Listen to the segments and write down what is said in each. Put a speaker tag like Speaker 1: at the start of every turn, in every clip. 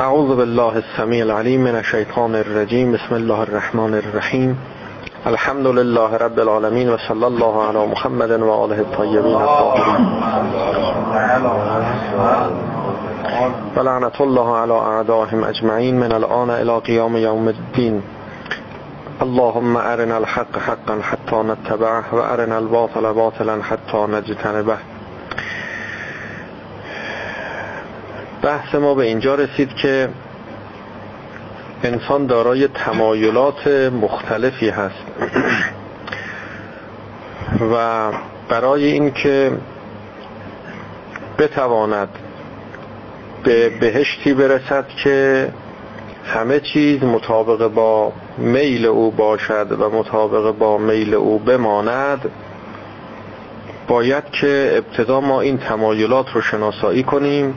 Speaker 1: أعوذ بالله السميع العليم من الشيطان الرجيم. بسم الله الرحمن الرحيم. الحمد لله رب العالمين وصلى الله على محمد وآله الطيبين الطاهرين. ولعنة الله على أعدائهم أجمعين من الآن إلى قيام يوم الدين. اللهم أرنا الحق حقا حتى نتبعه وأرنا الباطل باطلا حتى نجتنبه. بحث ما به اینجا رسید که انسان دارای تمایلات مختلفی هست. و برای اینکه بتواند به بهشتی برسد که همه چیز مطابق با میل او باشد و مطابق با میل او بماند باید که ابتدا ما این تمایلات رو شناسایی کنیم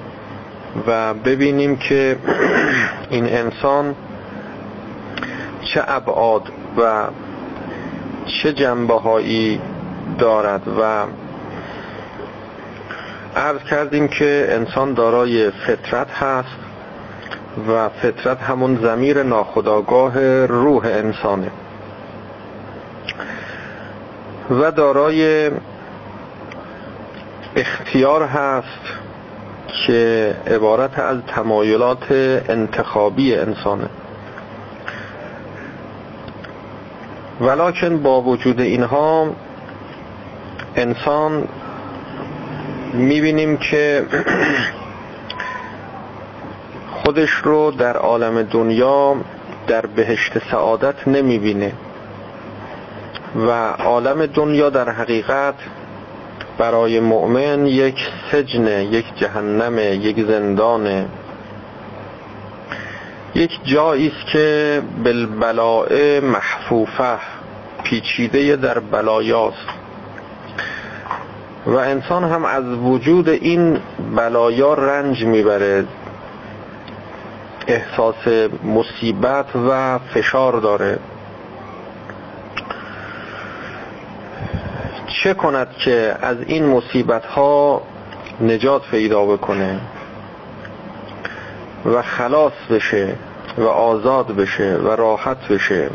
Speaker 1: و ببینیم که این انسان چه ابعاد و چه جنبه هایی دارد و عرض کردیم که انسان دارای فطرت هست و فطرت همون زمیر ناخداگاه روح انسانه و دارای اختیار هست که عبارت از تمایلات انتخابی انسانه. ولیکن با وجود اینها انسان می‌بینیم که خودش رو در عالم دنیا در بهشت سعادت نمی‌بینه و عالم دنیا در حقیقت برای مؤمن یک سجن یک جهنم یک زندان. یک جایی است که بالبلاء محفوفه پیچیده در بلایاست. و انسان هم از وجود این بلایا رنج می‌بره. احساس مصیبت و فشار داره. چه کند که از این مصیبت ها نجات پیدا بکنه و خلاص بشه و آزاد بشه و راحت بشه.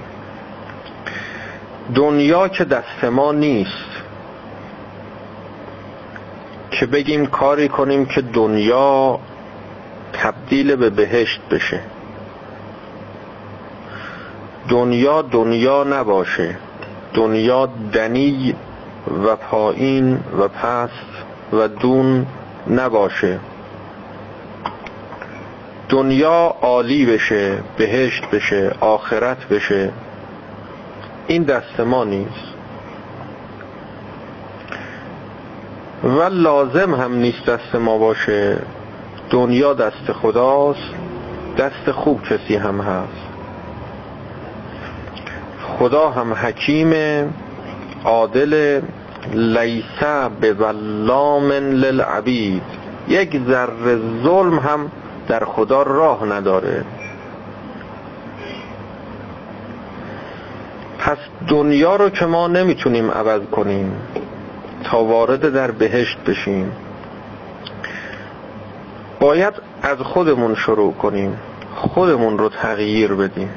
Speaker 1: دنیا که دست ما نیست که بگیم کاری کنیم که دنیا تبدیل به بهشت بشه. دنیا دنیا نباشه. دنیا دنی و پایین و پست و دون نباشه. دنیا عالی بشه بهشت بشه آخرت بشه. این دست ما نیست. و لازم هم نیست دست ما باشه. دنیا دست خداست دست خوب کسی هم هست. خدا هم حکیمه. عادل لیسه به ولام للعبید. یک ذره ظلم هم در خدا راه نداره. پس دنیا رو که ما نمی‌تونیم عوض کنیم تا وارد در بهشت بشیم. باید از خودمون شروع کنیم خودمون رو تغییر بدیم.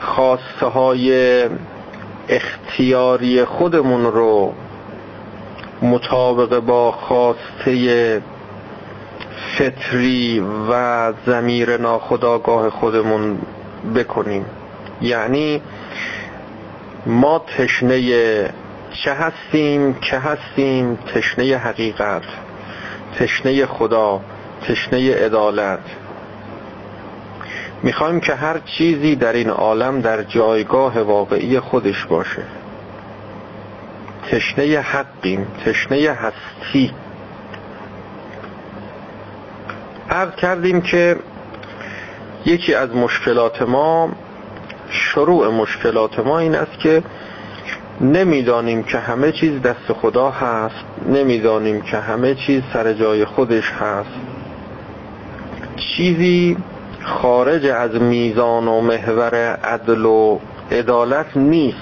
Speaker 1: خواسته های اختیاری خودمون رو مطابق با خواسته فطری و زمیر ناخداگاه خودمون بکنیم. یعنی ما تشنه چه هستیم که هستیم تشنه حقیقت تشنه خدا تشنه عدالت. می‌خوایم که هر چیزی در این عالم در جایگاه واقعی خودش باشه. تشنه حقیم تشنه هستی. عرض کردیم که یکی از مشکلات ما شروع مشکلات ما این است که نمی‌دانیم که همه چیز دست خدا هست نمی‌دانیم که همه چیز سر جای خودش هست. چیزی خارج از میزان و محور عدل و عدالت نیست.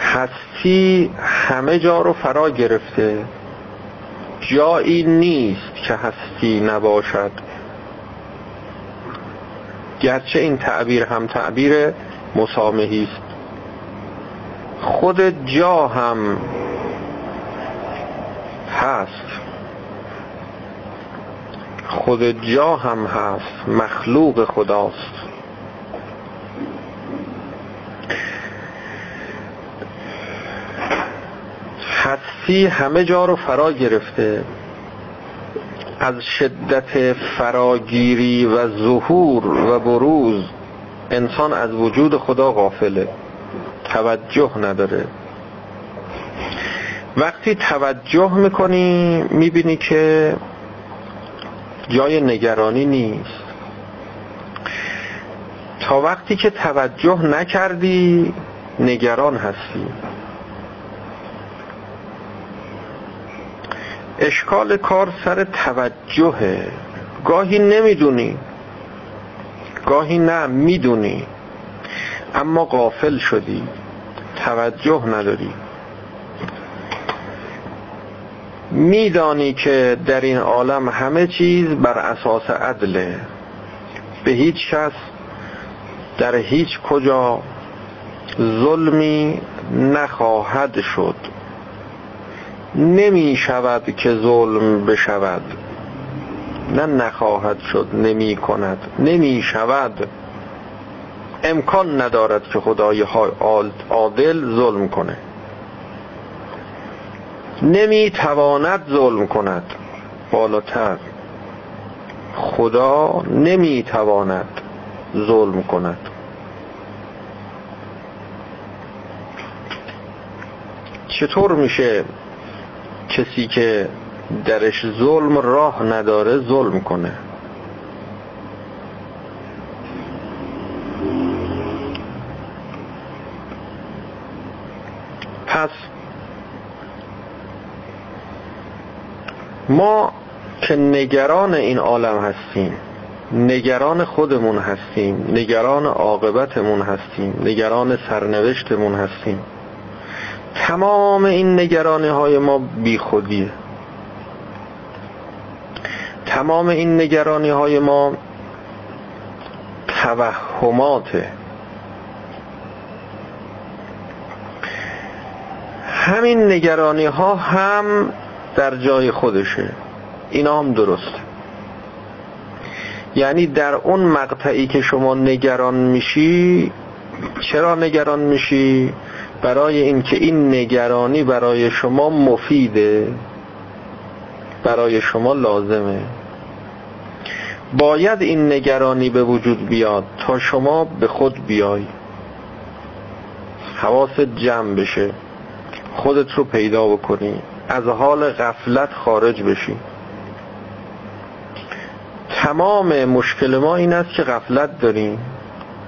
Speaker 1: هستی همه جا رو فرا گرفته. جایی نیست که هستی نباشد. گرچه این تعبیر هم تعبیر مسامحی است. خود جا هم هست. خود جا هم هست مخلوق خداست. هستی همه جا رو فرا گرفته. از شدت فراگیری و ظهور و بروز انسان از وجود خدا غافله. توجه نداره. وقتی توجه می‌کنی می‌بینی که جای نگرانی نیست. تا وقتی که توجه نکردی نگران هستی. اشکال کار سر توجهه. گاهی نمی‌دونی. گاهی نه می‌دونی. اما غافل شدی. توجه نداری. میدانی که در این عالم همه چیز بر اساس عدله به هیچ کس در هیچ کجا ظلمی نخواهد شد. نمی شود که ظلم بشود. نه نخواهد شد نمی کند نمی شود امکان ندارد که خدای عادل ظلم کنه. نمی تواند ظلم کند. بالاتر. خدا نمی تواند ظلم کند. چطور میشه کسی که درش ظلم راه نداره ظلم کنه؟ پس ما که نگران این عالم هستیم نگران خودمون هستیم نگران عاقبتمون هستیم نگران سرنوشتمون هستیم. تمام این نگرانی های ما بی خودیه تمام این نگرانی های ما توهماته همین نگرانی ها هم در جای خودشه. اینا هم درست یعنی در اون مقطعی که شما نگران میشی چرا نگران میشی؟ برای اینکه این نگرانی برای شما مفیده برای شما لازمه. باید این نگرانی به وجود بیاد تا شما به خود بیای. حواست جمع بشه. خودت رو پیدا بکنی. از حال غفلت خارج بشی. تمام مشکل ما این است که غفلت داریم.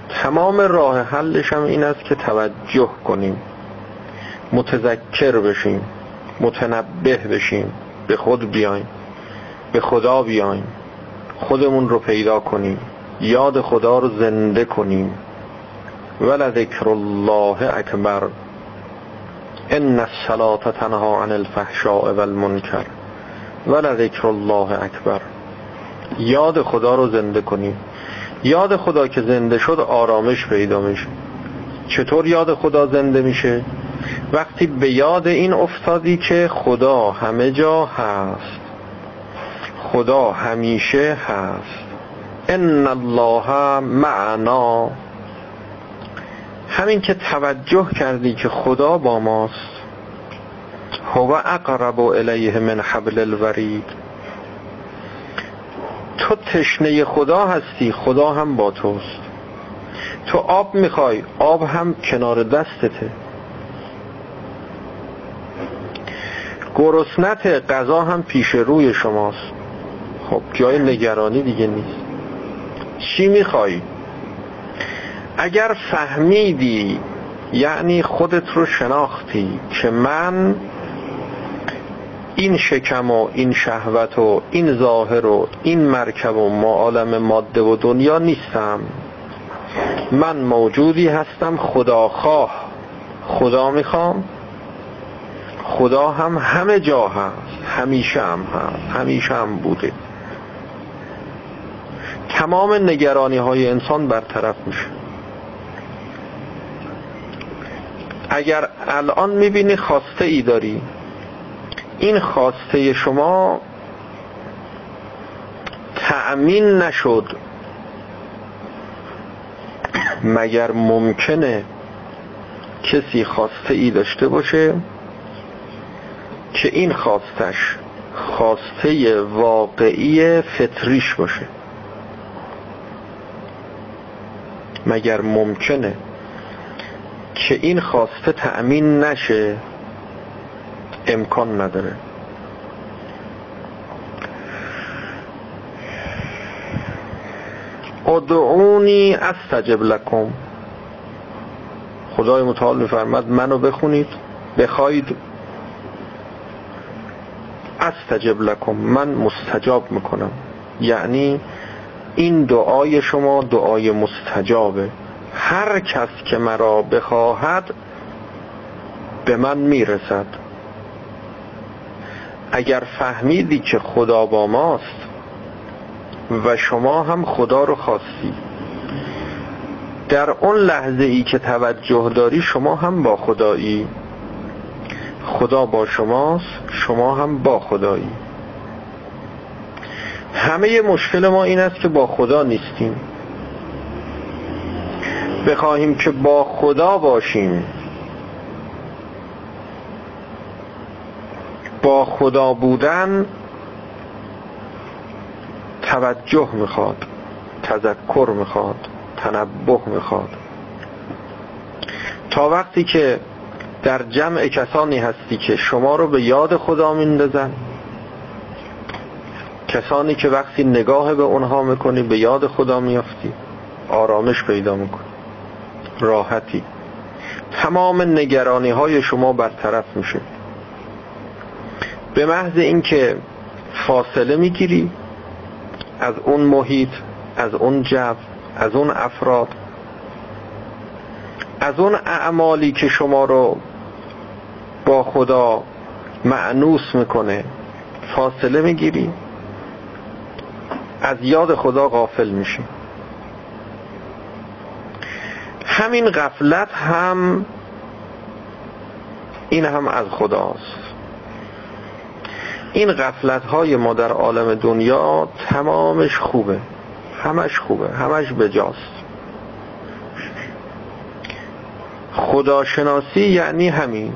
Speaker 1: تمام راه حلش هم این است که توجه کنیم. متذکر بشیم. متنبه بشیم. به خود بیایم. به خدا بیایم. خودمون رو پیدا کنیم. یاد خدا رو زنده کنیم. ولذکر الله اکبر. ان الصلاه تنها عن الفحشاء والمنکر ولذکر الله اکبر. یاد خدا رو زنده کنیم یاد خدا که زنده شد آرامش پیدا میشه. چطور یاد خدا زنده میشه؟ وقتی به یاد این افتادی که خدا همه جا هست. خدا همیشه هست. ان الله معنا. همین که توجه کردی که خدا با ماست. هو اقرب الیه من حبل الورید. تو تشنه خدا هستی خدا هم با توست. تو آب می‌خوای آب هم کنار دستته. گرسنت غذا هم پیش روی شماست. خب جای نگرانی دیگه نیست. چی می‌خوای؟ اگر فهمیدی یعنی خودت رو شناختی که من این شکم و این شهوت و این ظاهر و این مرکب و ما عالم ماده و دنیا نیستم. من موجودی هستم خداخواه خدا می‌خوام. خدا هم همه جا هست. همیشه هم هست. همیشه هم بوده. تمام نگرانی های انسان برطرف میشه. اگر الان می‌بینی خواسته ای داری این خواسته شما تأمین نشد. مگر ممکنه کسی خواسته ای داشته باشه که این خواستش خواسته واقعی فطریش باشه؟ مگر ممکنه که این خواسته تأمین نشه امکان نداره. ادعونی استجب لکم. خدای متعال میفرمد منو بخونید بخواید. استجب لکم من مستجاب می‌کنم. یعنی این دعای شما دعای مستجابه. هر کس که مرا بخواهد به من می‌رسد. اگر فهمیدی که خدا با ماست و شما هم خدا رو خواستی در اون لحظه ای که توجه داری شما هم با خدایی خدا با شماست شما هم با خدایی. همه مشکل ما این است که با خدا نیستیم. بخواهیم که با خدا باشیم. با خدا بودن توجه می‌خواد تذکر می‌خواد تنبه می‌خواد. تا وقتی که در جمع کسانی هستی که شما رو به یاد خدا میندازن کسانی که وقتی نگاه به اونها می‌کنی به یاد خدا میافتی آرامش پیدا می‌کنی. راحتی. تمام نگرانی های شما برطرف میشه. به محض اینکه فاصله می‌گیری از اون محیط از اون جو از اون افراد از اون اعمالی که شما رو با خدا معنوس می‌کنه فاصله می‌گیری از یاد خدا غافل میشی. همین غفلت هم این هم از خداست. این غفلت های ما در عالم دنیا تمامش خوبه. همش خوبه. همش بجاست. خداشناسی یعنی همین.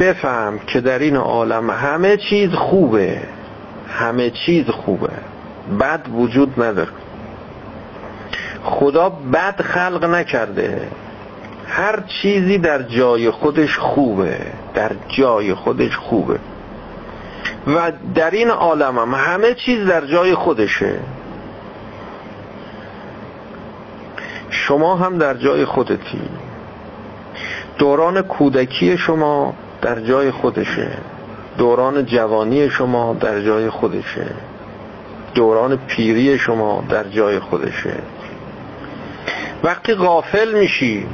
Speaker 1: بفهم که در این عالم همه چیز خوبه. همه چیز خوبه. بد وجود نداره. خدا بد خلق نکرده. هر چیزی در جای خودش خوبه. در جای خودش خوبه. و در این عالم هم همه چیز در جای خودشه. شما هم در جای خودتی. دوران کودکی شما در جای خودشه. دوران جوانی شما در جای خودشه. دوران پیری شما در جای خودشه. وقتی غافل میشی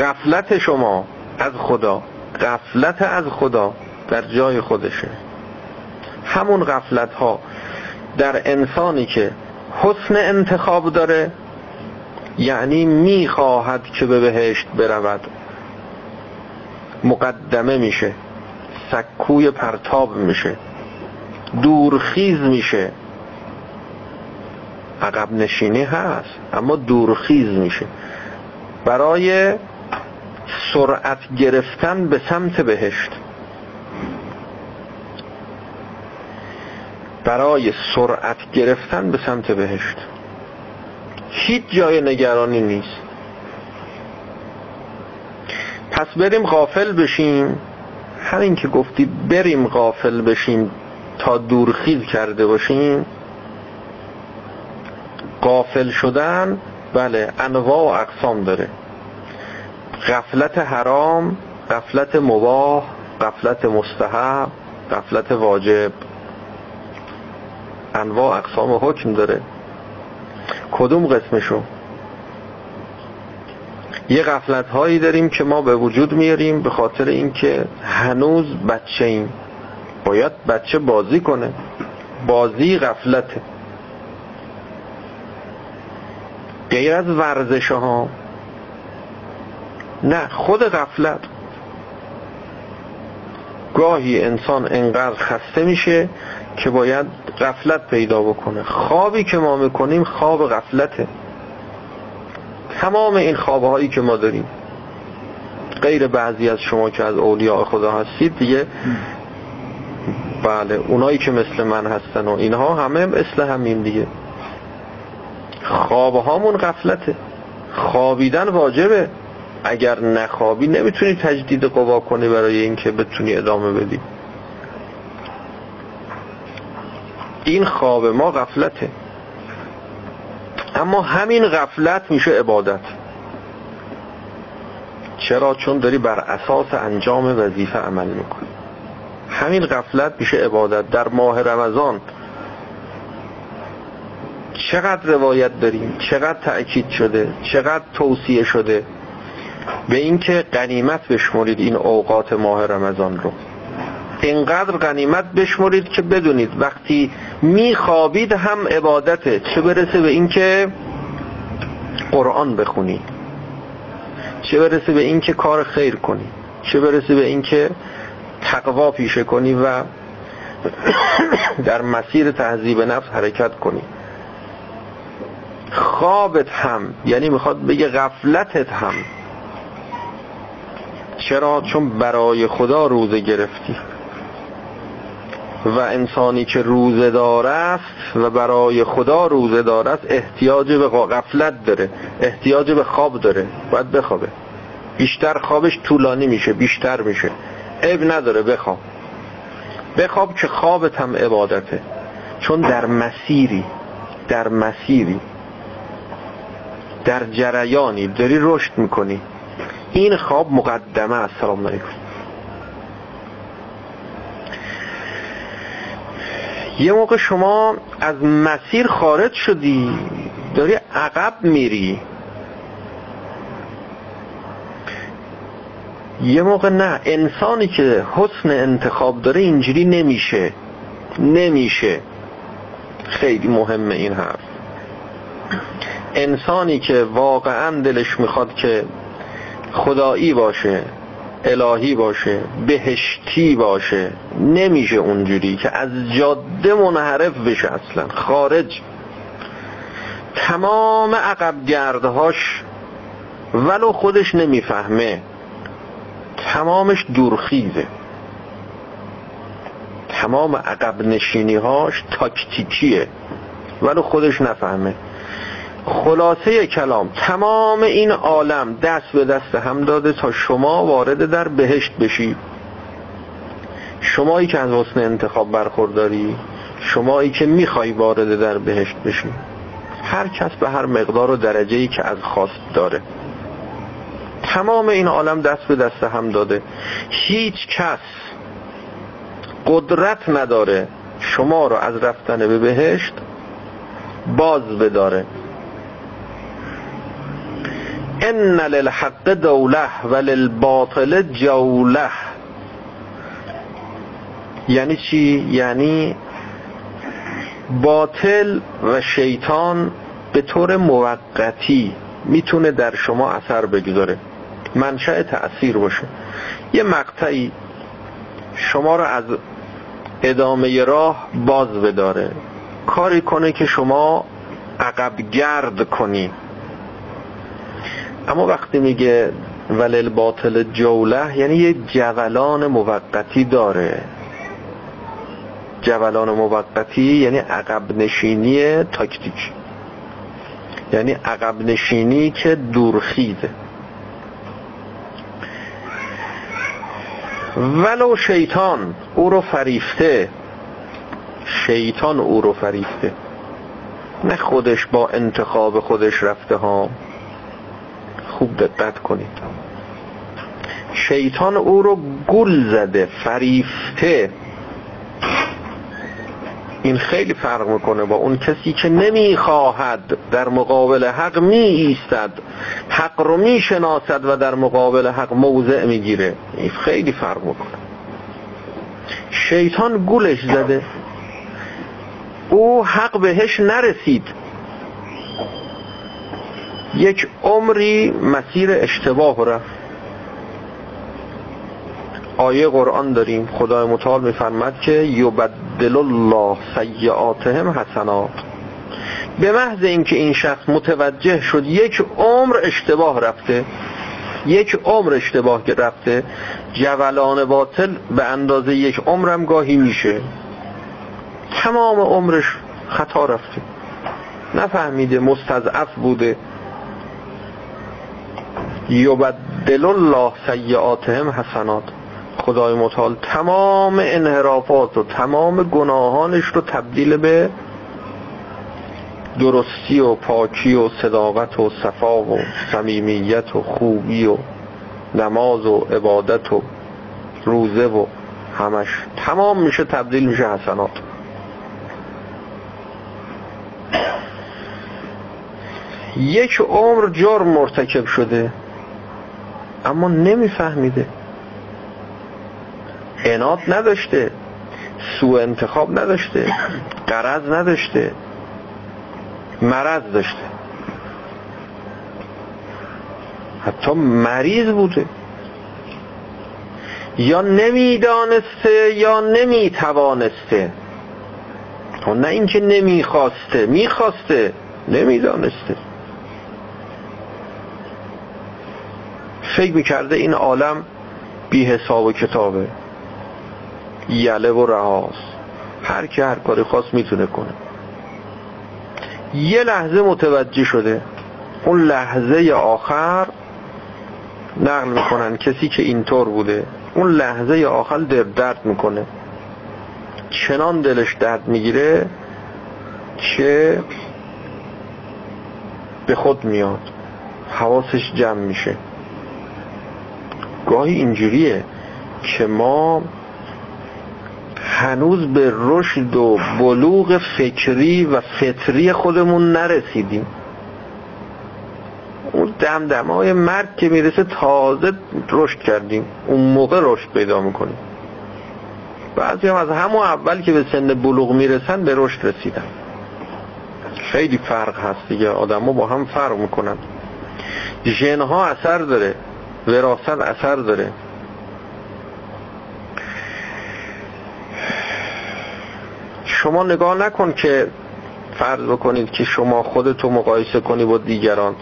Speaker 1: غفلت شما از خدا غفلت از خدا در جای خودشه. همون غفلت ها در انسانی که حسن انتخاب داره یعنی می‌خواهد که به بهشت برود. مقدمه میشه سکوی پرتاب میشه دورخیز میشه. عقب نشینی هست اما دورخیز میشه. برای سرعت گرفتن به سمت بهشت. برای سرعت گرفتن به سمت بهشت. هیچ جای نگرانی نیست. پس بریم غافل بشیم. همین که گفتی بریم غافل بشیم تا دورخیز کرده باشیم. غافل شدن بله انواع و اقسام داره. غفلت حرام غفلت مباح غفلت مستحب غفلت واجب. انواع اقسام حکم داره. کدوم قسمشو؟ یه غفلت هایی داریم که ما به وجود میاریم به خاطر اینکه هنوز بچه ایم باید بچه بازی کنه. بازی غفلته. غیر از ورزش ها نه خود غفلت. گاهی انسان انقدر خسته میشه که باید غفلت پیدا بکنه. خوابی که ما می‌کنیم خواب غفلته. تمام این خوابهایی که ما داریم. غیر بعضی از شما که از اولیاء خدا هستید دیگه. بله اونایی که مثل من هستن و اینها همه مثل همین دیگه. خوابهامون غفلته. خوابیدن واجبه. اگر نخوابی نمی‌تونی تجدید قوا کنی برای اینکه بتونی ادامه بدی. این خواب ما غفلته. اما همین غفلت میشه عبادت. چرا؟ چون داری بر اساس انجام وظیفه عمل می‌کنی. همین غفلت میشه عبادت. در ماه رمضان چقدر روایت داریم؟ چقدر تأکید شده؟ چقدر توصیه شده؟ به اینکه غنیمت بشمرید این اوقات ماه رمضان رو. اینقدر غنیمت بشمرید که بدونید وقتی میخوابید هم عبادته. چه برسه به اینکه قرآن بخونی. چه برسه به اینکه کار خیر کنی. چه برسه به اینکه تقوا پیشه کنی و در مسیر تهذیب نفس حرکت کنی. خوابت هم یعنی می‌خواد بگه غفلتت هم. چرا؟ چون برای خدا روزه گرفتی. و انسانی که روزه است و برای خدا روزه است احتیاج به غفلت داره احتیاج به خواب داره. باید بخوابه. بیشتر خوابش طولانی میشه بیشتر میشه. عیب نداره بخواب. بخواب که خوابت هم عبادته. چون در مسیری در مسیری در جریانی داری رشد می‌کنی. این خواب مقدمه است سلام علیکم. یه موقع شما از مسیر خارج شدی داری عقب میری. یه موقع نه انسانی که حسن انتخاب داره اینجوری نمیشه. نمیشه. خیلی مهمه این حرف. انسانی که واقعا دلش می‌خواد که خدایی باشه الهی باشه بهشتی باشه نمیشه اونجوری که از جاده منحرف بشه اصلا خارج. تمام عقب گردهاش ولو خودش نمی‌فهمه تمامش دورخیزه. تمام عقب نشینیهاش تاکتیکیه ولو خودش نفهمه. خلاصه کلام تمام این عالم دست به دست هم داده تا شما وارد در بهشت بشی. شمایی که از حسن انتخاب برخورداری شمایی که می‌خوای وارد در بهشت بشی. هر کس به هر مقدار و درجه ای که از خواست داره. تمام این عالم دست به دست هم داده. هیچ کس قدرت نداره شما رو از رفتن به بهشت باز بداره. ان للحق دوله و للباطل جوله یعنی چی؟ یعنی باطل و شیطان به طور موقتی می‌تونه در شما اثر بگذاره. منشأ تأثیر باشه. یه مقطعی شما رو از ادامه راه باز بداره. کاری کنه که شما عقب گرد کنی. اما وقتی میگه ولل باطل جوله یعنی یه جولان موقتی داره. جولان موقتی یعنی عقب نشینی تاکتیک. یعنی عقب نشینی که دورخیزه. ولو شیطان او رو فریفته. شیطان او رو فریفته. نه خودش با انتخاب خودش رفته ها. خوب دقت کنید. شیطان او رو گل زده فریفته. این خیلی فرق می‌کنه با اون کسی که نمی‌خواهد در مقابل حق می ایستد حق رو می‌شناسد و در مقابل حق موضع می‌گیره. این خیلی فرق می‌کنه. شیطان گولش زده. او حق بهش نرسید. یک عمری مسیر اشتباه رفت آیه قرآن داریم. خدای متعال میفرمد که یبدل الله سیعاتهم حسنات به محض اینکه این شخص متوجه شد یک عمر اشتباه رفته یک عمر اشتباه رفته جولان باطل به اندازه یک عمرم گاهی میشه. تمام عمرش خطا رفته. نفهمیده مستضعف بوده. یبدل الله سیعاتهم حسنات. خدای متعال تمام انحرافات و تمام گناهانش رو تبدیل به درستی و پاکی و صداقت و صفا و صمیمیت و خوبی و نماز و عبادت و روزه و همش. تمام میشه تبدیل میشه حسنات. یک عمر جرم مرتکب شده. اما نمیفهمیده. اناد نداشته. سوء انتخاب نداشته. قرض نداشته. مرض داشته. حتی مریض بوده. یا نمی‌دانسته یا نمی‌توانسته. نه اینکه نمی‌خواسته. می‌خواسته. نمی‌دانسته. فکر می‌کرده این عالم بی حساب و کتابه. یله و رهاست. هر که هر کاری خواست می‌تونه کنه. یه لحظه متوجه شده. اون لحظه آخر نقل می‌کنن کسی که اینطور بوده. اون لحظه آخر در درد می‌کنه. چنان دلش درد می‌گیره که به خود میاد. حواسش جمع میشه. گاهی اینجوریه که ما هنوز به رشد و بلوغ فکری و فطری خودمون نرسیدیم. اون دمدمای مرد که می‌رسه تازه رشد کردیم. اون موقع رشد پیدا می‌کنیم. بعضی هم از همون اول که به سن بلوغ می‌رسن به رشد رسیدن. خیلی فرق هست دیگه. آدم با هم فرق می‌کنن. ژنها اثر داره. وراست اثر داره. شما نگاه نکن که فرض بکنید که شما خودتو مقایسه کنی با دیگران.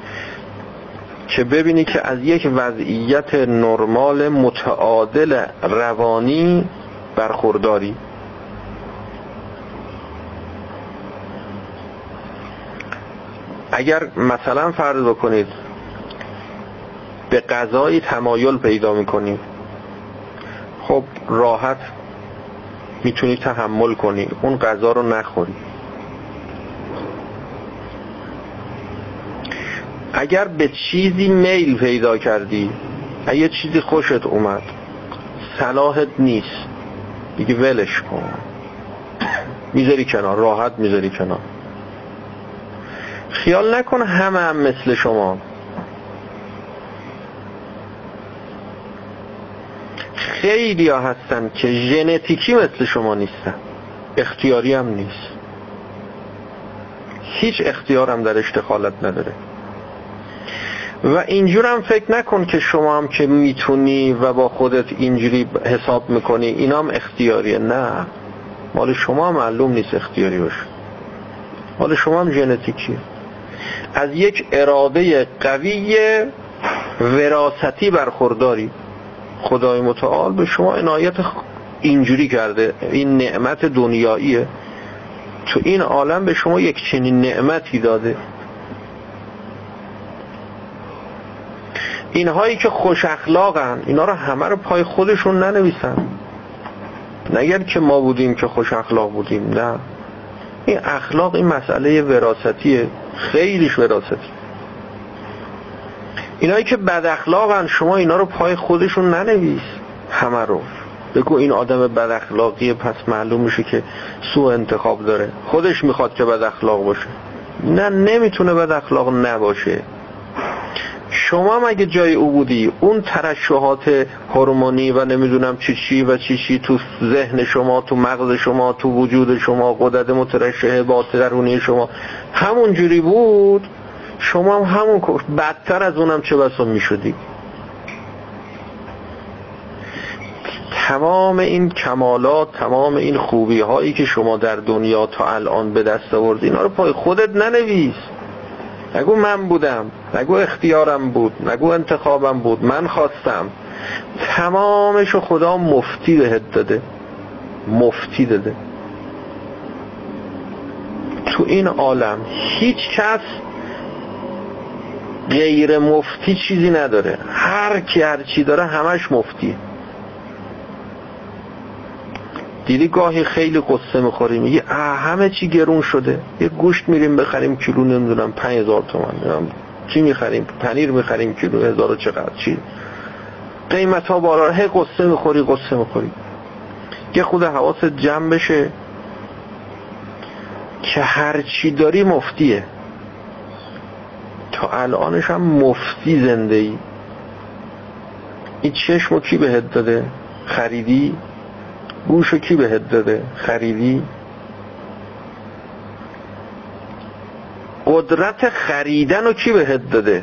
Speaker 1: که ببینی که از یک وضعیت نرمال متعادل روانی برخورداری. اگر مثلا فرض بکنید به غذای تمایل پیدا می‌کنی خب راحت می‌تونی تحمل کنی. اون غذا رو نخوری. اگر به چیزی میل پیدا کردی اگه چیزی خوشت اومد صلاحت نیست. دیگه ولش کن. می‌ذاری کنار راحت می‌ذاری کنار. خیال نکن همه هم مثل شما. خیلی ها هستن که ژنتیکی مثل شما نیستن. اختیاری هم نیست. هیچ اختیار هم در اشتخالت نداره. و اینجور هم فکر نکن که شما هم که می‌تونی و با خودت اینجوری حساب می‌کنی اینا هم اختیاریه. نه. مال شما معلوم نیست اختیاری باشه. مال شما هم ژنتیکیه. از یک اراده قوی وراستی برخورداری. خدای متعال به شما عنایت اینجوری کرده. این نعمت دنیاییه. تو این عالم به شما یک چنین نعمتی داده. اینهایی که خوش اخلاقن اینا رو همه رو پای خودشون ننویسن. نگر که ما بودیم که خوش اخلاق بودیم نه. این اخلاق این مسئله وراستیه خیلیش وراستی اینایی که بد اخلاقن شما اینا رو پای خودشون ننویس همه رو. بگو این آدم بد اخلاقیه پس معلوم میشه که سوء انتخاب داره. خودش می‌خواد که بد اخلاق باشه. نه نمی‌تونه بد اخلاق نباشه. شما مگه جای او بودی؟ اون ترشحات هورمونی و نمی‌دونم چی چی و چی چی تو ذهن شما تو مغز شما تو وجود شما قدرت مترشحه باطرونی شما همون جوری بود؟ شما هم همون بدتر از اونم چه بسا می‌شدی؟ تمام این کمالات تمام این خوبی هایی که شما در دنیا تا الان به دست آوردی اینا رو پای خودت ننویس. نگو من بودم نگو اختیارم بود نگو انتخابم بود من خواستم. تمامشو خدا مفتی بهت داده. مفتی داده. تو این عالم هیچ کس غیر مفتی چیزی نداره. هر کی هر چی داره همش مفتیه دیدی گاهی خیلی قصه می‌خوری میگی همه چی گرون شده. یه گوشت میریم بخریم کیلو نمی‌دونم پنج هزار تومن چی می‌خریم؟ پنیر می‌خریم کیلو هزار چقدر چی؟ قیمت ها بالا. هی قصه می‌خوری قصه می‌خوری. یه خود حواست جمع بشه که هر چی داری مفتیه. تا الانش هم مفتی زنده ای این چشمو کی بهت داده؟ خریدی؟ گوشو کی بهت داده؟ خریدی؟ قدرت خریدن رو کی بهت داده؟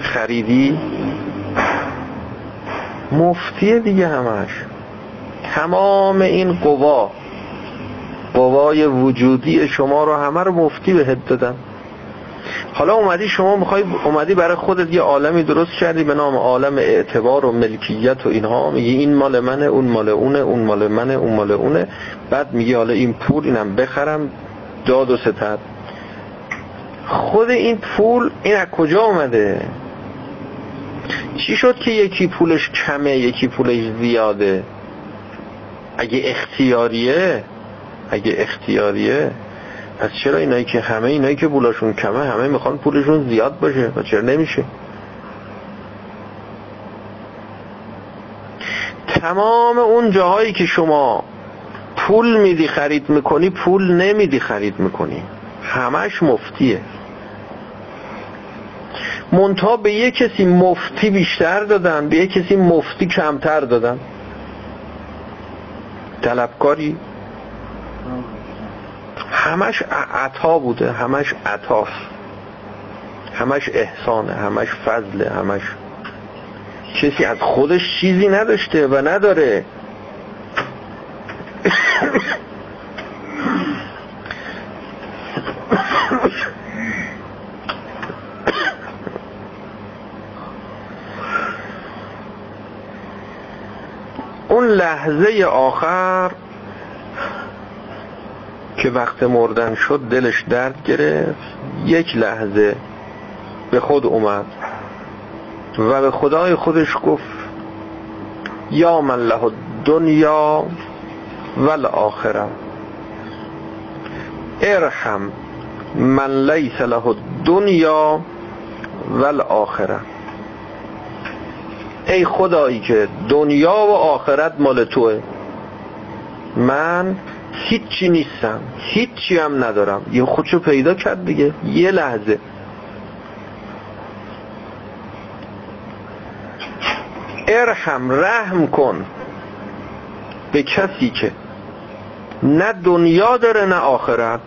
Speaker 1: خریدی؟ مفتیه دیگه همش. تمام این قوا قوای وجودی شما رو همه رو مفتی بهت دادن. حالا اومدی شما می‌خوای اومدی برای خودت یه عالمی درست کردی به نام عالم اعتبار و ملکیت و اینها. میگی این مال منه اون مال اونه اون مال منه اون مال اونه. بعد میگی حالا این پول اینم بخرم. داد و ستد. خود این پول این از کجا اومده؟ چی شد که یکی پولش کمه یکی پولش زیاده؟ اگه اختیاریه اگه اختیاریه پس چرا اینایی که همه اینایی که پولاشون کمه همه می‌خوان پولشون زیاد باشه؟ و چرا نمیشه؟ تمام اون جاهایی که شما پول میدی خرید می‌کنی پول نمیدی خرید می‌کنی. همش مفتیه. منتها به یه کسی مفتی بیشتر دادن به یه کسی مفتی کمتر دادن. طلبکاری. همش عطا بوده همش عطاست. همش احسانه همش فضله همش کسی از خودش چیزی نداشته و نداره. اون لحظه آخر که وقت مردن شد دلش درد گرفت. یک لحظه به خود اومد و به خدای خودش گفت یا من له دنیا و آخره ارحم من لیس له دنیا و آخره ای خدایی که دنیا و آخرت مال توه. من هیچی نیستم. هیچی هم ندارم. یه خودشو پیدا کرد دیگه. یه لحظه. ارحم رحم کن. به کسی که نه دنیا داره نه آخرت.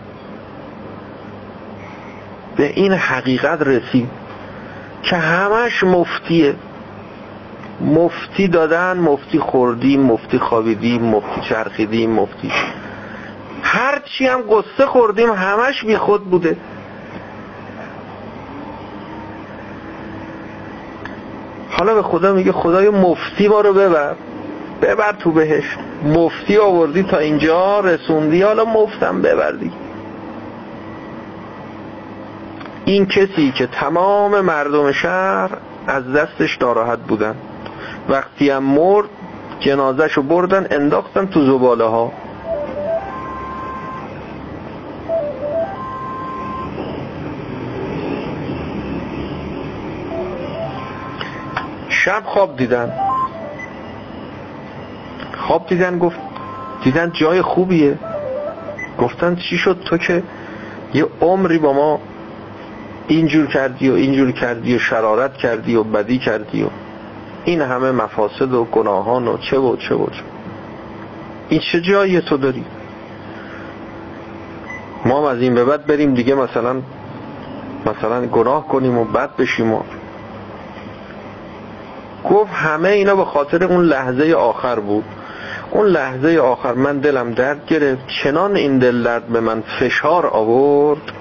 Speaker 1: به این حقیقت رسید که همش مفتیه. مفتی دادن مفتی خوردیم مفتی خوابیدیم مفتی چرخیدیم مفتی هر چی هم قصه خوردیم همش بی خود بوده. حالا به خدا میگه خدای مفتی ما رو ببر. ببر تو بهش. مفتی آوردی تا اینجا رسوندی حالا مفتم ببردی. این کسی که تمام مردم شهر از دستش ناراحت بودن. وقتی هم مرد جنازهشو بردن انداختن تو زباله ها شب خواب دیدن. خواب دیدن گفت دیدن جای خوبیه. گفتن چی شد تو که یه عمری با ما اینجور کردی و اینجور کردی و شرارت کردی و بدی کردی و این همه مفاسد و گناهان و چه و چه و چه. این چه جایی تو داری؟ ما از این به بعد بریم دیگه مثلا مثلا گناه کنیم و بد بشیم و گفت همه اینا به خاطر اون لحظه آخر بود. اون لحظه آخر من دلم درد گرفت. چنان این دل درد به من فشار آورد.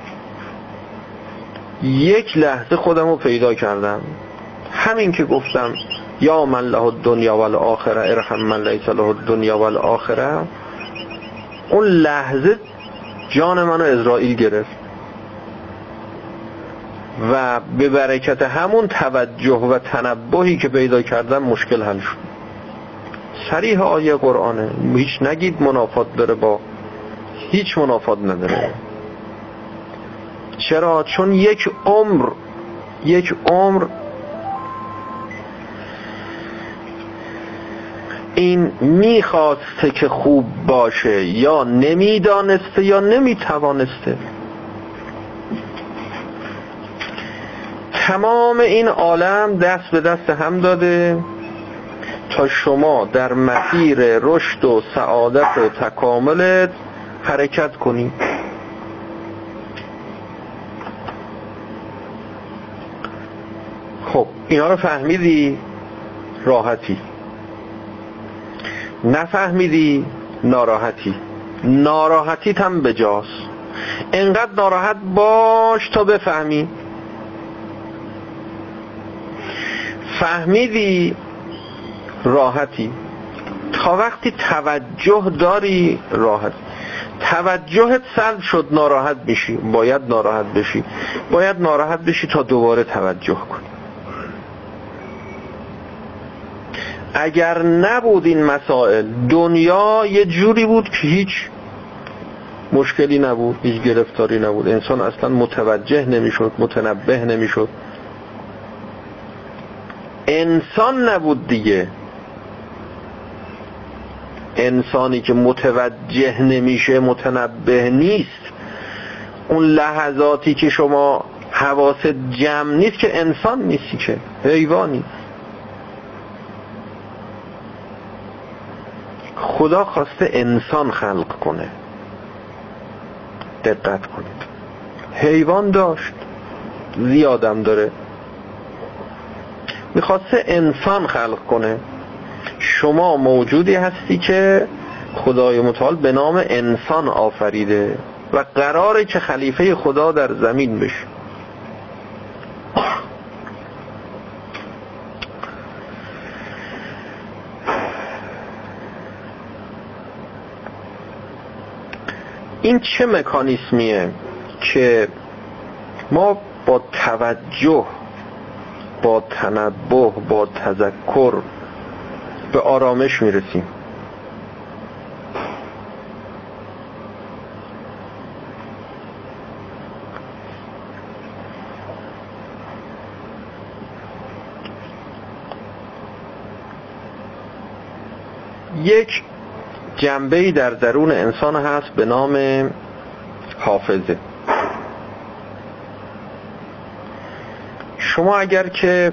Speaker 1: یک لحظه خودم رو پیدا کردم. همین که گفتم یا من له الدنیا والآخره ارحم من لیس له الدنیا والآخره. اون لحظه جان منو اسرائیل گرفت. و به برکت همون توجه و تنبهی که پیدا کردم مشکل حل شد. سریح آیه قرآنه هیچ نگید منافات داره با هیچ منافات نداره. چرا؟ چون یک عمر یک عمر این می‌خواسته که خوب باشه یا نمی‌دانسته یا نمی‌توانسته. تمام این عالم دست به دست هم داده تا شما در مسیر رشد و سعادت و تکاملت حرکت کنید خب اینا رو فهمیدی؟ راحتی. نفهمیدی؟ ناراحتی. ناراحتی هم بجاست. انقدر ناراحت باش تا بفهمی. فهمیدی راحتی. تا وقتی توجه داری راحت. توجهت سلب شد ناراحت بشی. باید ناراحت بشی. باید ناراحت بشی تا دوباره توجه کنی. اگر نبود این مسائل دنیا یه جوری بود که هیچ مشکلی نبود هیچ گرفتاری نبود. انسان اصلا متوجه نمی‌شد متنبه نمی‌شد. انسان نبود دیگه. انسانی که متوجه نمیشه متنبه نیست. اون لحظاتی که شما حواست جمع نیست که انسان نیستی که حیوانی. خدا خواسته انسان خلق کنه. دقت کنید. حیوان داشت. زیادم داره. می‌خواسته انسان خلق کنه. شما موجودی هستی که خدای متعال به نام انسان آفریده و قراره که خلیفه خدا در زمین بشه. این چه مکانیسمیه که ما با توجه با تنبه با تذکر به آرامش می‌رسیم. یک جنبه در درون انسان هست به نام حافظه. شما اگر که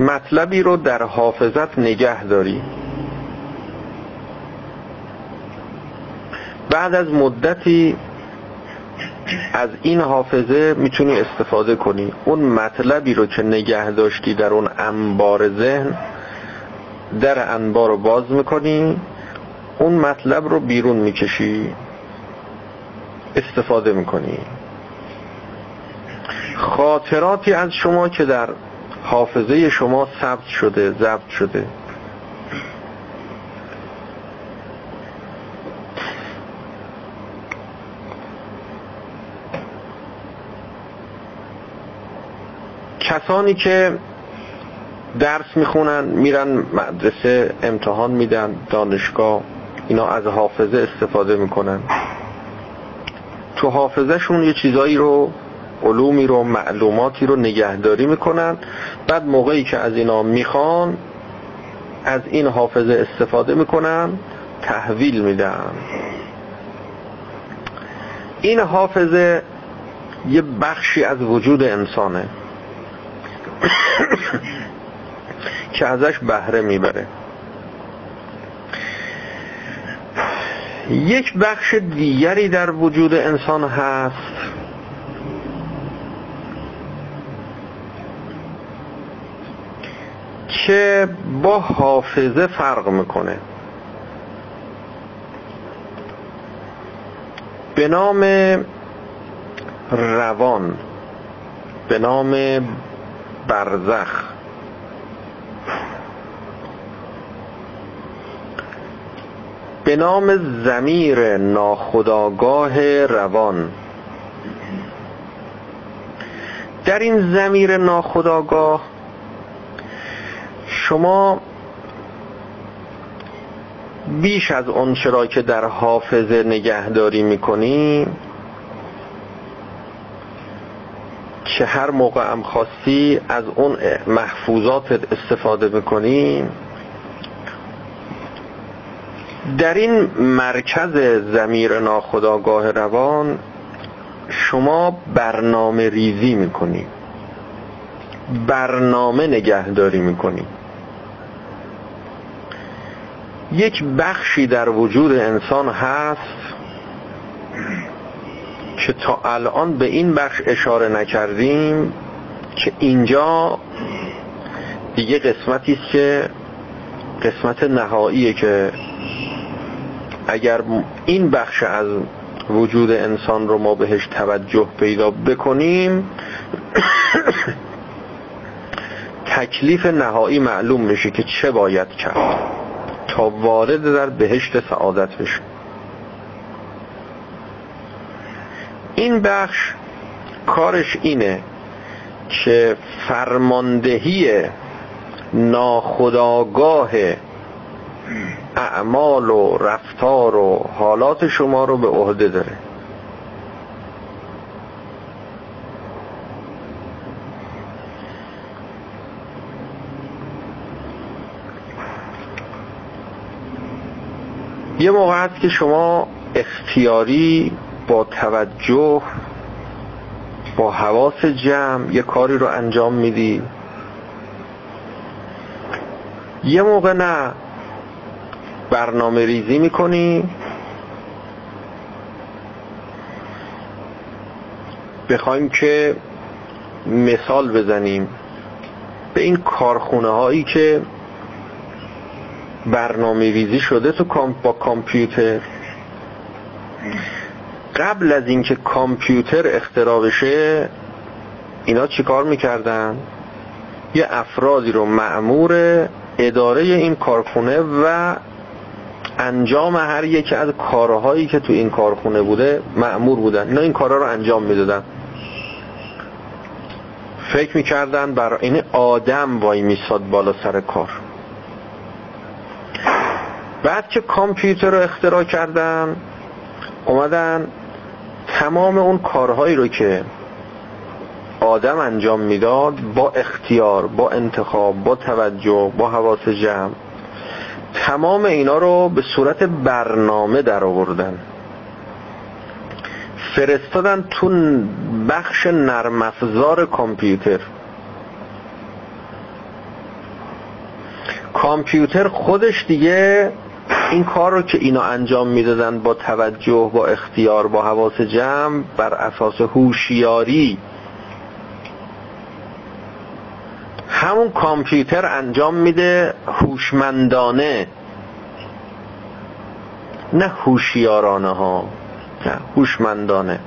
Speaker 1: مطلبی رو در حافظت نگه داری بعد از مدتی از این حافظه می‌تونی استفاده کنی. اون مطلبی رو که نگه داشتی در اون انبار ذهن در انبار رو باز می‌کنی اون مطلب رو بیرون می‌کشی. استفاده می‌کنی. خاطراتی از شما که در حافظه شما ثبت شده ضبط شده. کسانی که درس می‌خونن میرن مدرسه امتحان میدن دانشگاه اینا از حافظه استفاده می‌کنن. تو حافظهشون یه چیزایی رو علومی رو معلوماتی رو نگهداری می‌کنن. بعد موقعی که از اینا می‌خوان از این حافظه استفاده می‌کنن تحویل میدن. این حافظه یه بخشی از وجود انسانه که ازش بهره می‌بره. یک بخش دیگری در وجود انسان هست. که با حافظه فرق می‌کنه. به نام روان به نام برزخ. به نام زمیر ناخداگاه روان. در این زمیر ناخداگاه شما بیش از اون چرا که در حافظه نگهداری می‌کنی که هر موقع هم خواستی از اون محفوظات استفاده می‌کنی در این مرکز زمیر ناخداگاه روان شما برنامه ریزی می‌کنی. برنامه نگهداری می‌کنی. یک بخشی در وجود انسان هست که تا الان به این بخش اشاره نکردیم که اینجا دیگه قسمتی است که قسمت نهاییه که اگر این بخش از وجود انسان رو ما بهش توجه پیدا بکنیم تکلیف نهایی معلوم میشه که چه باید کرد تا وارد در بهشت سعادت بشه. این بخش کارش اینه که فرماندهی ناخداگاه اعمال و رفتار و حالات شما رو به عهده داره. یه موقع هست که شما اختیاری با توجه با حواس جمع یه کاری رو انجام میدی. یه موقع نه. برنامه ریزی می‌کنی؟ بخوایم که مثال بزنیم به این کارخونه هایی که برنامه ریزی شده تو با کامپیوتر. قبل از اینکه کامپیوتر اختراع بشه اینا چیکار می‌کردن؟ یه افرادی رو معمور اداره این کارخونه و انجام هر یکی از کارهایی که تو این کارخونه بوده معمور بودن. اینا این کارها رو انجام می‌دادن. فکر می‌کردن برای این آدم وای میساد بالا سر کار. بعد که کامپیوتر رو اختراع کردن اومدن تمام اون کارهایی رو که آدم انجام می‌داد با اختیار با انتخاب با توجه با حواس جمع تمام اینا رو به صورت برنامه در آوردن. فرستادن تو بخش نرم افزار کامپیوتر. کامپیوتر خودش دیگه این کار رو که اینا انجام می‌دادن با توجه با اختیار با حواس جمع بر اساس هوشیاری همون کامپیوتر انجام میده هوشمندانه. نه هوشیارانه ها نه هوشمندانه.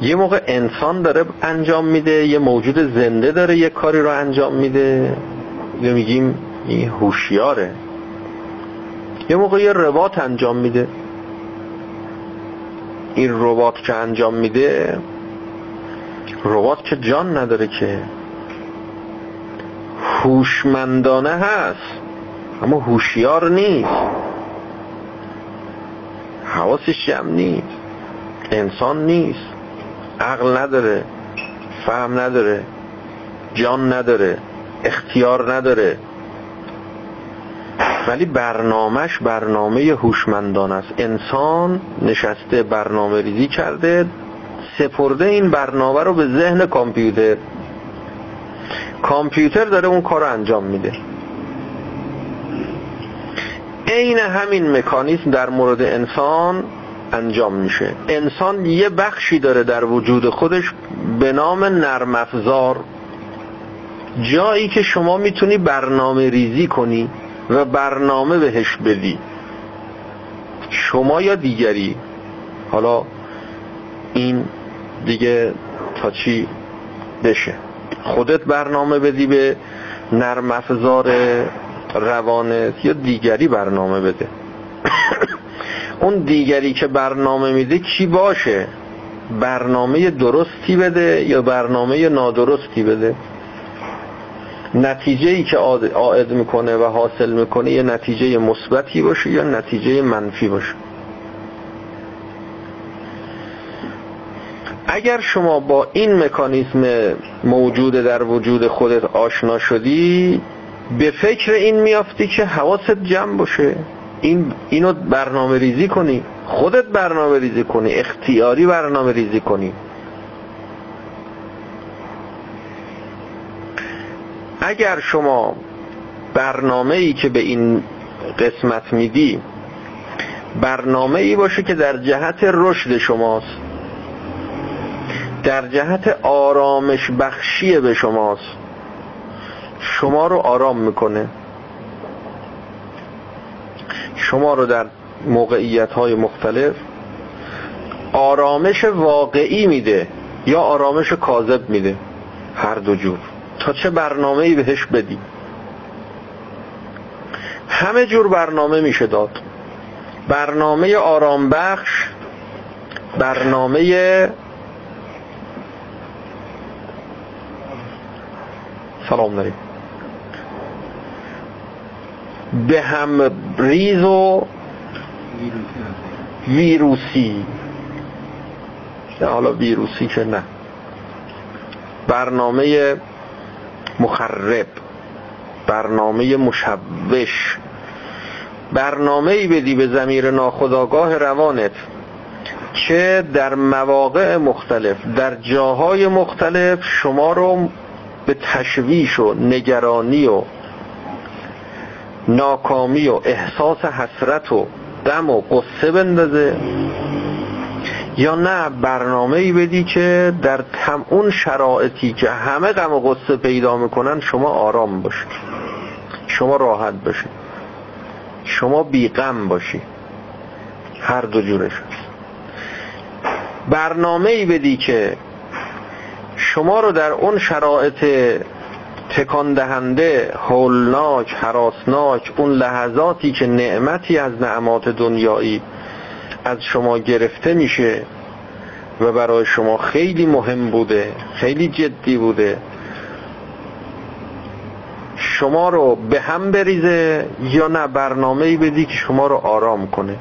Speaker 1: یه موقع انسان داره انجام میده یه موجود زنده داره یه کاری رو انجام میده. یا میگیم این هوشیاره. یه موقع یه ربات انجام میده. این ربات که انجام میده ربات که جان نداره که. هوشمندانه هست اما هوشیار نیست. حواسش جمع نیست. انسان نیست. عقل نداره فهم نداره جان نداره اختیار نداره. ولی برنامهش برنامه هوشمندان است. انسان نشسته برنامه ریزی کرده سپرده این برنامه رو به ذهن کامپیوتر. کامپیوتر داره اون کار رو انجام میده. عین همین مکانیزم در مورد انسان انجام میشه. انسان یه بخشی داره در وجود خودش به نام نرم افزار. جایی که شما می‌تونی برنامه ریزی کنی و برنامه بهش بدی. شما یا دیگری. حالا این دیگه تا چی بشه. خودت برنامه بدی به نرم افزار روانت یا دیگری برنامه بده. اون دیگری که برنامه میده کی باشه؟ برنامه درستی بده یا برنامه نادرستی بده؟ نتیجه ای که عائد می‌کنه و حاصل می‌کنه یه نتیجه مثبتی باشه یا نتیجه منفی باشه؟ اگر شما با این مکانیزم موجود در وجود خودت آشنا شدی به فکر این میافتی که حواست جمع باشه. این اینو برنامه ریزی کنی. خودت برنامه ریزی کنی. اختیاری برنامه ریزی کنی. اگر شما برنامه ای که به این قسمت میدی برنامه ای باشه که در جهت رشد شماست. در جهت آرامش بخشی به شماست. شما رو آرام می‌کنه. شما رو در موقعیت های مختلف آرامش واقعی میده یا آرامش کاذب میده. هر دو جور. تا چه برنامه ای بهش بدی. همه جور برنامه میشه داد. برنامه آرام بخش برنامه سلام داریم به هم ریز و ویروسی. حالا ویروسی که نه. برنامه مخرب برنامه مشوش. برنامه ای بدی به زمیر ناخداگاه روانت که در مواقع مختلف در جاهای مختلف شما رو به تشویش و نگرانی و ناکامی و احساس حسرت و دم و قصه بندازه. یا نه برنامه ای بدی که در تم اون شرایطی که همه غم و قصه پیدا می‌کنن شما آرام باشی. شما راحت باشی. شما بیغم باشی. هر دو جورش برنامه ای بدی که شما رو در اون شرایط تکان دهنده هولناک حراسناک اون لحظاتی که نعمتی از نعمات دنیایی از شما گرفته میشه و برای شما خیلی مهم بوده خیلی جدی بوده شما رو به هم بریزه یا نه؟ برنامه ای بدی که شما رو آرام کنه.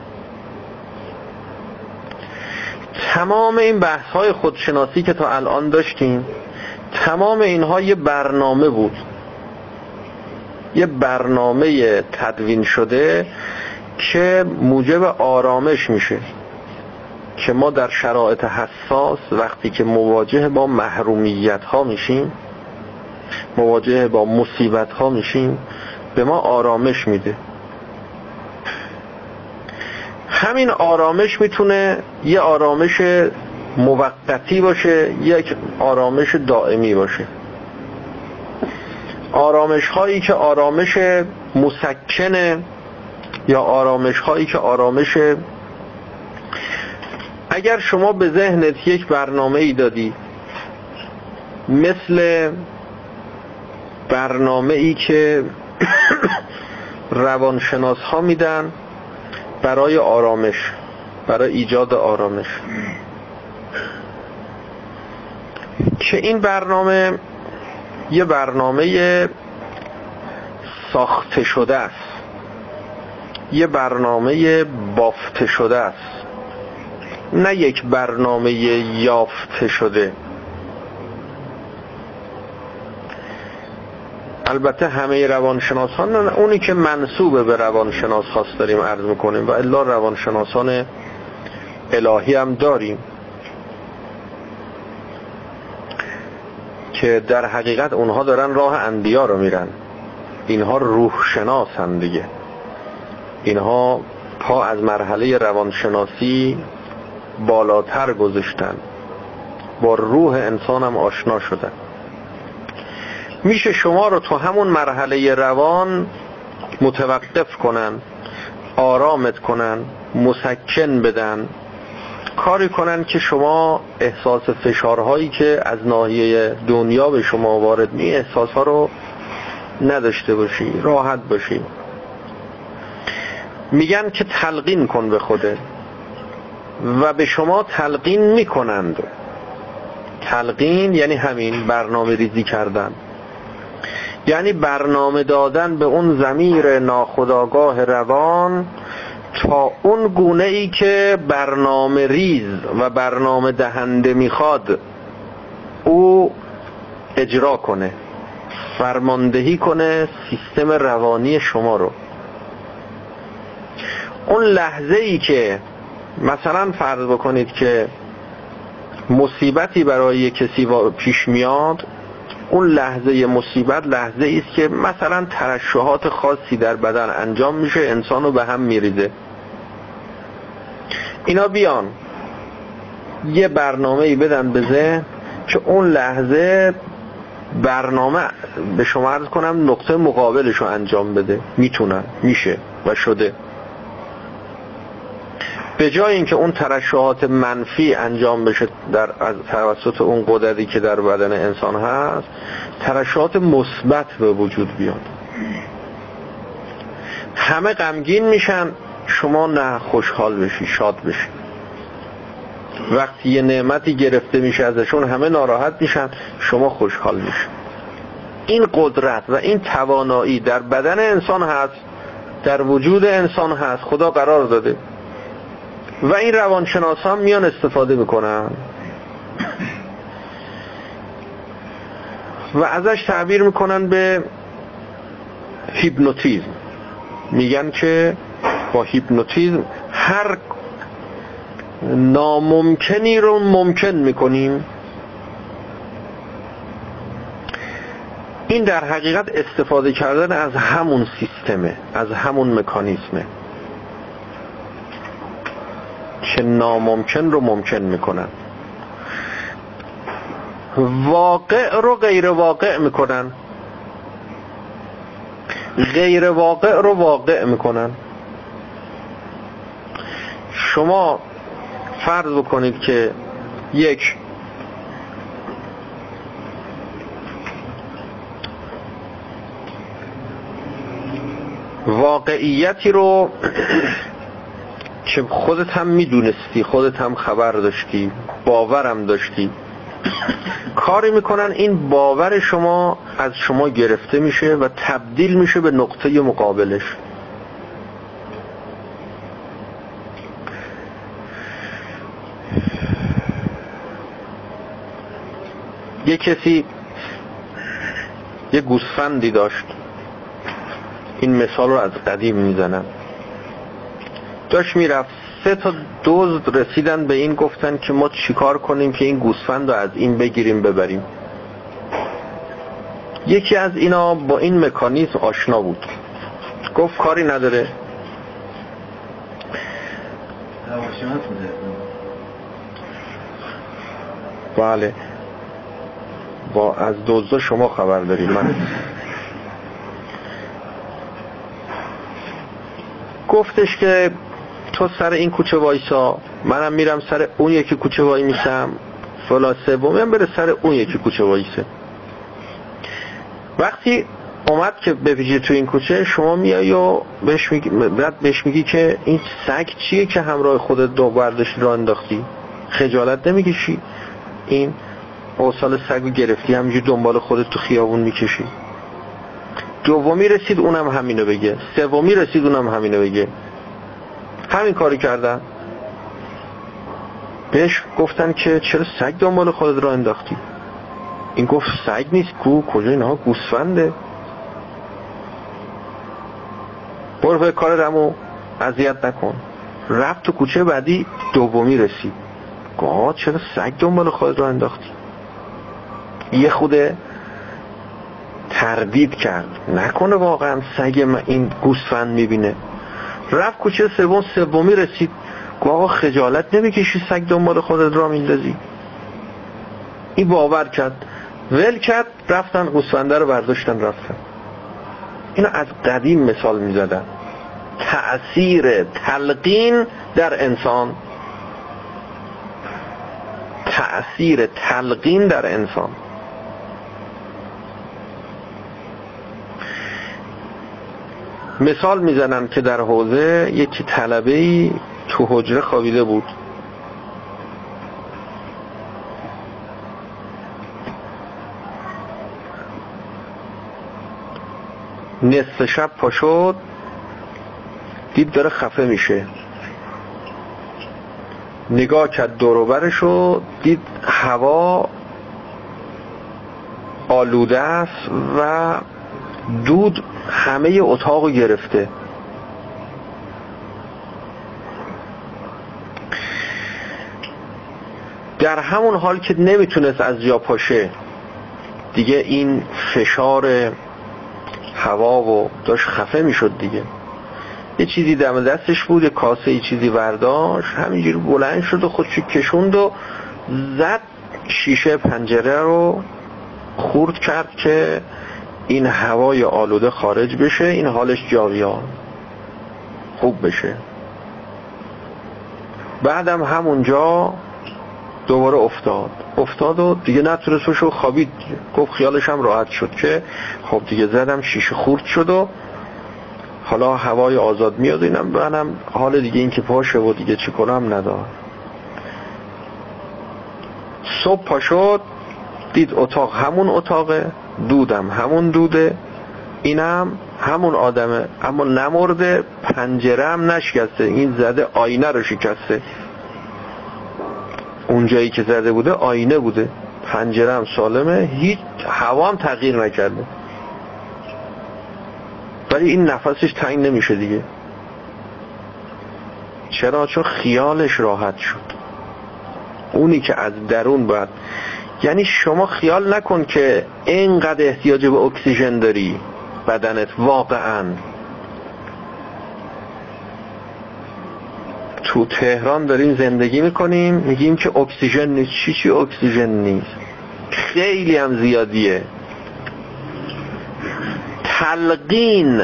Speaker 1: تمام این بحث های خودشناسی که تا الان داشتیم تمام اینها یه برنامه بود. یه برنامه تدوین شده که موجب آرامش میشه. که ما در شرایط حساس وقتی که مواجه با محرومیت ها میشیم مواجه با مصیبت ها میشیم به ما آرامش میده. همین آرامش می‌تونه یه آرامش موقتی باشه یک آرامش دائمی باشه. آرامش هایی که آرامش مسکنه یا آرامش هایی که آرامش اگر شما به ذهنت یک برنامه ای دادی مثل برنامه ای که روانشناس ها میدن برای آرامش برای ایجاد آرامش. که این برنامه؟ یه برنامه ساخته شده است. یه برنامه بافته شده است. نه یک برنامه یافته شده. البته همه روانشناسان اونی که منصوب به روانشناس خواست داریم عرض می‌کنیم و الا روانشناسان الهی هم داریم. که در حقیقت اونها دارن راه انبیا رو میرن. اینها روح شناسن دیگه. اینها پا از مرحله روانشناسی بالاتر گذاشتن. با روح انسان هم آشنا شدن. میشه شما رو تو همون مرحله روان متوقف کنن آرامت کنن مسکن بدن. کاری کنن که شما احساس فشارهایی که از ناحیه دنیا به شما وارد می احساس ها رو نداشته باشی راحت باشی. میگن که تلقین کن به خوده و به شما تلقین می‌کنند. تلقین یعنی همین برنامه ریزی کردن. یعنی برنامه دادن به اون زمیر ناخداگاه روان تا اون گونه ای که برنامه ریز و برنامه دهنده می‌خواد او اجرا کنه فرماندهی کنه سیستم روانی شما رو. اون لحظه ای که مثلا فرض بکنید که مصیبتی برای کسی پیش میاد اون لحظه مصیبت لحظه است که مثلا ترشحات خاصی در بدن انجام میشه انسان رو به هم میریزه. اینا بیان. یه برنامه ای بدن به ذهن که اون لحظه برنامه به شما عرض کنم نقطه مقابلش انجام بده. می‌تونن میشه و شده. به جای اینکه اون ترشحات منفی انجام بشه در از توسط اون قدرتی که در بدن انسان هست ترشحات مثبت به وجود بیاد. همه غمگین میشن شما نه خوشحال بشی شاد بشی. وقتی یه نعمتی گرفته میشه ازشون همه ناراحت میشن شما خوشحال میشن این قدرت و این توانایی در بدن انسان هست در وجود انسان هست. خدا قرار داده. و این روانشناس هم میان استفاده می‌کنن. و ازش تعبیر می‌کنن به هیپنوتیزم. میگن که با هیپنوتیزم هر ناممکنی رو ممکن می‌کنیم. این در حقیقت استفاده کردن از همون سیستمه از همون مکانیزمه. که ناممکن رو ممکن می‌کنن. واقع رو غیر واقع می‌کنن. غیر واقع رو واقع می‌کنن. شما فرض بکنید که یک واقعیتی رو که خودت هم می‌دونستی خودت هم خبر داشتی باورم داشتی. کاری می‌کنن این باور شما از شما گرفته میشه و تبدیل میشه به نقطه مقابلش. یه کسی یه گوسفندی داشت. این مثال رو از قدیم می‌زنم. داشت می‌رفت. سه تا دزد رسیدن به این گفتن که ما چیکار کنیم که این گوسفند رو از این بگیریم ببریم. یکی از اینا با این مکانیزم آشنا بود. گفت کاری نداره. بله. با از دزد شما خبر داریم. من گفتش که تو سر این کوچه وایسا. منم میرم سر اون یکی کوچه وای میسم. فلا سومی هم بره سر اون یکی کوچه وایسه. وقتی اومد که بپیچه تو این کوچه شما میای و بهش میگی, بعد بهش میگی که این سگ چیه که همراه خودت دو برداشتی را انداختی؟ خجالت نمی‌کشی؟ این اوصال سگ گرفتی همینجور دنبال خودت تو خیابون می‌کشی. دومی رسید اونم همینو بگه. سومی رسید اونم همینو بگه. همین کاری کردن. بهش گفتن که چرا سگ دنبال خودت را انداختی؟ این گفت سگ نیست کو کجا اینها گوسفنده. برو به کار رمو اذیت نکن. رفت تو کوچه بعدی دومی رسید. گفت چرا سگ دنبال خود را انداختی؟ یه خود تردید کرد. نکنه واقعا سگ این گوسفند می‌بینه. رفت کوچه سوم سومی رسید. گفت آقا خجالت نمی‌کشی سگ دنبال خودت را میندازی. این باور کرد. ول کرد رفتن گوسفنده رو برداشتن رفتن. اینو از قدیم مثال می‌زدن. تأثیر تلقین در انسان. تأثیر تلقین در انسان. مثال می‌زنم که در حوزه یکی طلبه تو حجره خوابیده بود. نصف شب پا شد دید داره خفه میشه. نگاه کرد دوروبرش و دید هوا آلوده است و دود همه اتاق گرفته. در همون حال که نمی‌تونست از جا پاشه دیگه این فشار هوا و داشت خفه می‌شد دیگه. یه چیزی دم دستش بود یه کاسه یه چیزی برداشت همینجوری بلند شد و خودشو کشوند و زد شیشه پنجره رو خورد کرد که این هوای آلوده خارج بشه این حالش جاویان خوب بشه. بعدم همونجا دوباره افتاد. افتاد و دیگه نتونست و خوابید. گفت خیالش هم راحت شد که خب دیگه زدم شیشه خورد شد و حالا هوای آزاد میاد اینم منم حال دیگه این که پاشه و دیگه چی کنم ندار صبح پاشد دید اتاق همون اتاقه دودم همون دوده اینم همون آدمه اما نمرده پنجره هم نشکسته این زده آینه رو شکسته. اونجایی که زده بوده آینه بوده پنجره هم سالمه هیچ هوا هم تغییر نکرده. ولی این نفسش تنگ نمیشه دیگه. چرا؟ چون خیالش راحت شد. اونی که از درون باید یعنی شما خیال نکن که اینقدر احتیاج به اکسیژن داری بدنت واقعا. تو تهران داریم زندگی می‌کنیم میگیم که اکسیژن نیست. چی چی اکسیژن نیست؟ خیلی هم زیادیه. تلقین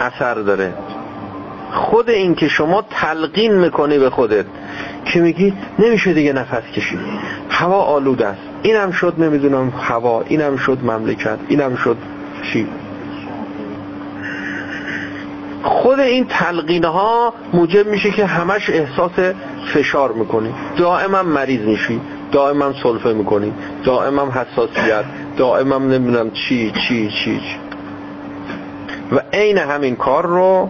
Speaker 1: اثر داره. خود این که شما تلقین می‌کنی به خودت. که میگی نمیشه دیگه نفس کشید هوا آلوده است. اینم شد نمی‌دونم هوا اینم شد مملکت اینم شد چی. خود این تلقین ها موجب میشه که همش احساس فشار می‌کنی. دائما مریض میشی دائما سلفه می‌کنی دائما حساسیت دائما نمی‌دونم چی چی چی, چی. و عین همین کار رو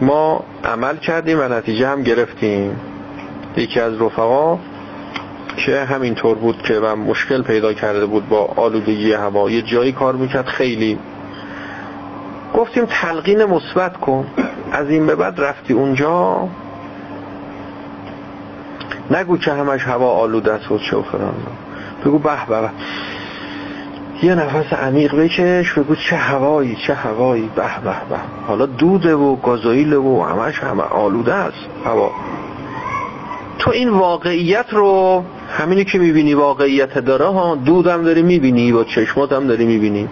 Speaker 1: ما عمل کردیم و نتیجه هم گرفتیم. یکی از رفقا که همینطور بود که و مشکل پیدا کرده بود با آلودگی هوا یه جایی کار می‌کرد خیلی. گفتیم تلقین مثبت کن. از این به بعد رفتی اونجا. نگو که همش هوا آلوده است و چه و بگو به به. یه نفس عمیق بکش بگو چه هوایی چه هوایی. به به به. حالا دوده و گازوئیل و همش همه آلوده است هوا. تو این واقعیت رو همینی که می‌بینی واقعیت داره ها دودم داری می‌بینی با چشمات هم داری می‌بینی.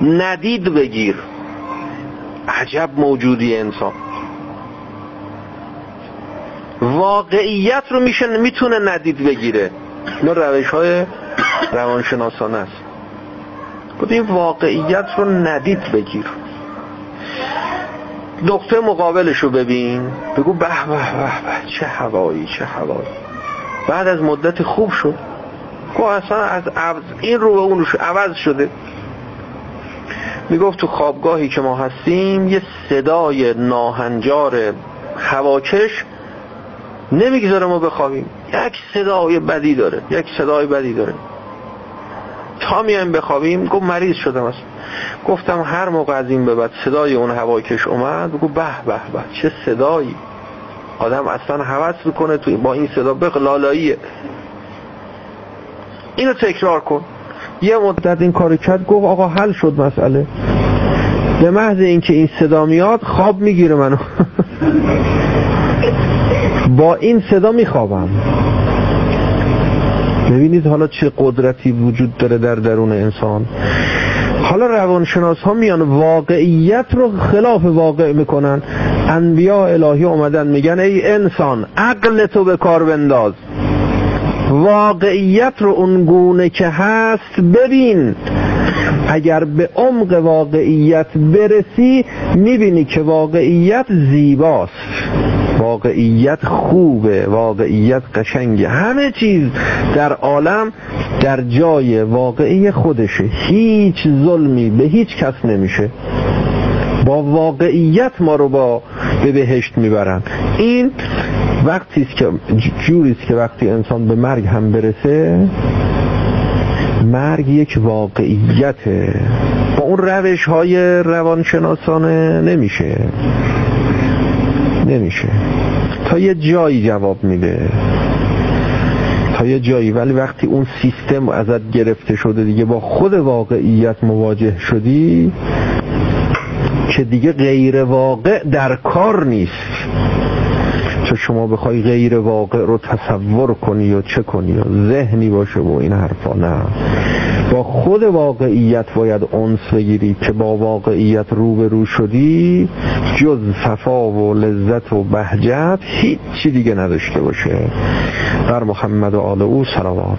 Speaker 1: ندید بگیر. عجب موجودی انسان. واقعیت رو میشه می‌تونه ندید بگیره. اینا روش های روانشناسانه است. گفت این واقعیت رو ندید بگیر. نقطه مقابلش رو ببین. بگو به به به چه هوایی چه هوایی. بعد از مدت خوب شد. گفت اصلا از عوض این رو به اون رو عوض شده. می‌گفت تو خوابگاهی که ما هستیم یه صدای ناهنجار هواکش نمی‌گذاره ما بخوابیم. یک صدای بدی داره یک صدای بدی داره. تا میایم بخوابیم گفت مریض شدم است گفتم هر موقع از این به بعد صدای اون هواکش اومد بگو به به به. چه صدایی؟ آدم اصلا حوض می‌کنه توی با این صدا بق لالاییه. اینو تکرار کن. یه مدت این کارو کرد گفت آقا حل شد مسئله. به محض اینکه این صدا میاد خواب می‌گیره منو. با این صدا میخوابم. ببینید حالا چه قدرتی وجود داره در درون انسان. حالا روانشناس ها میان واقعیت رو خلاف واقع می‌کنن. انبیاء الهی اومدن میگن ای انسان عقل تو به کار بنداز. واقعیت رو اونگونه که هست ببین. اگر به عمق واقعیت برسی می‌بینی که واقعیت زیباست. واقعیت خوبه واقعیت قشنگه. همه چیز در عالم در جای واقعی خودشه. هیچ ظلمی به هیچ کس نمیشه. با واقعیت ما رو با به بهشت می‌برن. این وقتی که جوری که وقتی انسان به مرگ هم برسه مرگ یک واقعیته. با اون روش های روانشناسانه نمیشه. نمیشه. تا یه جایی جواب میده. تا یه جایی. ولی وقتی اون سیستم ازت گرفته شده دیگه با خود واقعیت مواجه شدی که دیگه غیر واقع در کار نیست. چه شما بخوای غیر واقع رو تصور کنی و چه کنی و ذهنی باشه و این حرفا نه. با خود واقعیت باید اونس بگیری که با واقعیت روبرو شدی جز صفا و لذت و بهجت هیچی دیگه نداشته باشه. بر محمد و آل او سلامات